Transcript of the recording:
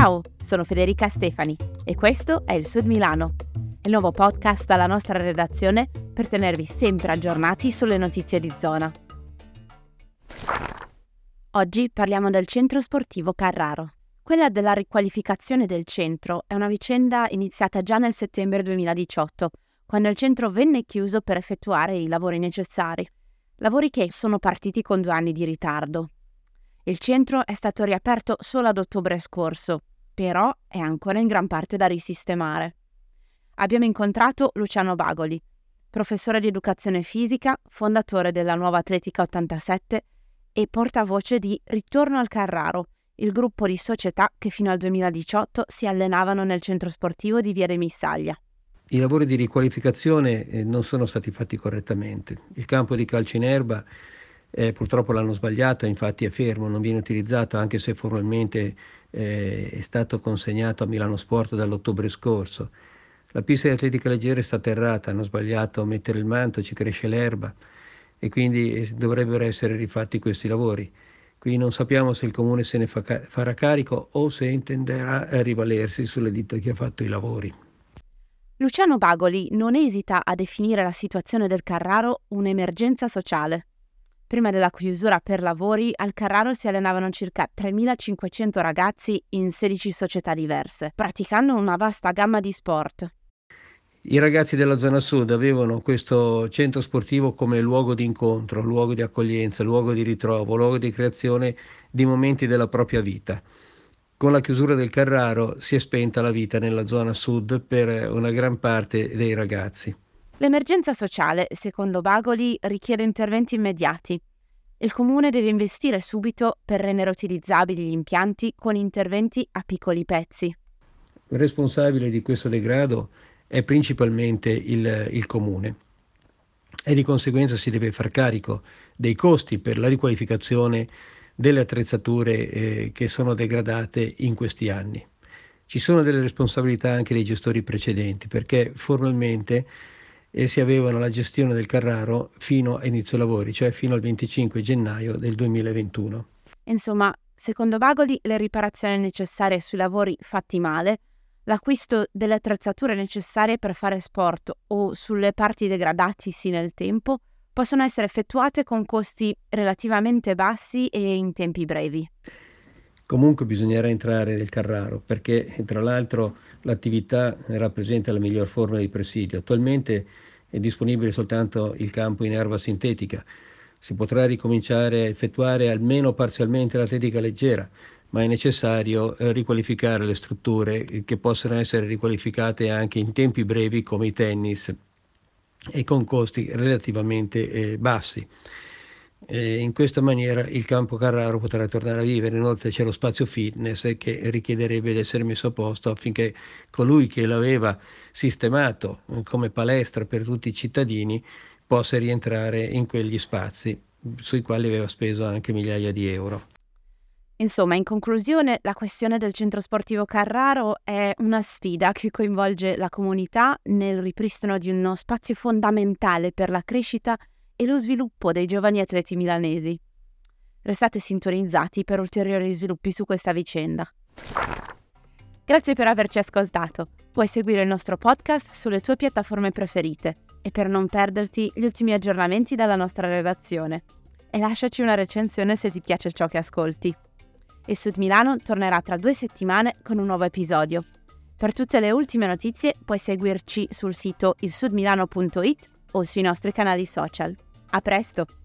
Ciao, sono Federica Stefani e questo è il Sud Milano, il nuovo podcast dalla nostra redazione per tenervi sempre aggiornati sulle notizie di zona. Oggi parliamo del centro sportivo Carraro. Quella della riqualificazione del centro è una vicenda iniziata già nel settembre 2018, quando il centro venne chiuso per effettuare i lavori necessari. Lavori che sono partiti con due anni di ritardo. Il centro è stato riaperto solo ad ottobre scorso, però è ancora in gran parte da risistemare. Abbiamo incontrato Luciano Bagoli, professore di educazione fisica, fondatore della Nuova Atletica 87 e portavoce di Ritorno al Carraro, il gruppo di società che fino al 2018 si allenavano nel centro sportivo di Via de Missaglia. I lavori di riqualificazione eh, non sono stati fatti correttamente. Il campo di calcio in erba eh, purtroppo l'hanno sbagliato, infatti è fermo, non viene utilizzato anche se formalmente eh, è stato consegnato a Milano Sport dall'ottobre scorso. La pista di atletica leggera è stata errata, hanno sbagliato a mettere il manto, ci cresce l'erba e quindi eh, dovrebbero essere rifatti questi lavori. Qui non sappiamo se il comune se ne fa, farà carico o se intenderà rivalersi sulle ditte che ha fatto i lavori. Luciano Bagoli non esita a definire la situazione del Carraro un'emergenza sociale. Prima della chiusura per lavori, al Carraro si allenavano circa 3.500 ragazzi in 16 società diverse, praticando una vasta gamma di sport. I ragazzi della zona sud avevano questo centro sportivo come luogo di incontro, luogo di accoglienza, luogo di ritrovo, luogo di creazione di momenti della propria vita. Con la chiusura del Carraro si è spenta la vita nella zona sud per una gran parte dei ragazzi. L'emergenza sociale, secondo Bagoli, richiede interventi immediati. Il comune deve investire subito per rendere utilizzabili gli impianti con interventi a piccoli pezzi. Il responsabile di questo degrado è principalmente il, il comune e di conseguenza si deve far carico dei costi per la riqualificazione delle attrezzature eh, che sono degradate in questi anni. Ci sono delle responsabilità anche dei gestori precedenti perché formalmente essi avevano la gestione del Carraro fino a inizio lavori, cioè fino al 25 gennaio del 2021. Insomma, secondo Bagoli, le riparazioni necessarie sui lavori fatti male l'acquisto delle attrezzature necessarie per fare sport o sulle parti degradatisi nel tempo possono essere effettuate con costi relativamente bassi e in tempi brevi. Comunque bisognerà entrare nel Carraro perché tra l'altro l'attività rappresenta la miglior forma di presidio. Attualmente è disponibile soltanto il campo in erba sintetica. Si potrà ricominciare a effettuare almeno parzialmente l'atletica leggera, ma è necessario eh, riqualificare le strutture eh, che possono essere riqualificate anche in tempi brevi come i tennis e con costi relativamente eh, bassi. E in questa maniera il campo Carraro potrà tornare a vivere, inoltre c'è lo spazio fitness che richiederebbe di essere messo a posto affinché colui che l'aveva sistemato eh, come palestra per tutti i cittadini possa rientrare in quegli spazi sui quali aveva speso anche migliaia di euro. Insomma, in conclusione, la questione del centro sportivo Carraro è una sfida che coinvolge la comunità nel ripristino di uno spazio fondamentale per la crescita e lo sviluppo dei giovani atleti milanesi. Restate sintonizzati per ulteriori sviluppi su questa vicenda. Grazie per averci ascoltato. Puoi seguire il nostro podcast sulle tue piattaforme preferite e per non perderti gli ultimi aggiornamenti dalla nostra redazione. E lasciaci una recensione se ti piace ciò che ascolti e Sud Milano tornerà tra due settimane con un nuovo episodio. Per tutte le ultime notizie puoi seguirci sul sito ilsudmilano.it o sui nostri canali social. A presto!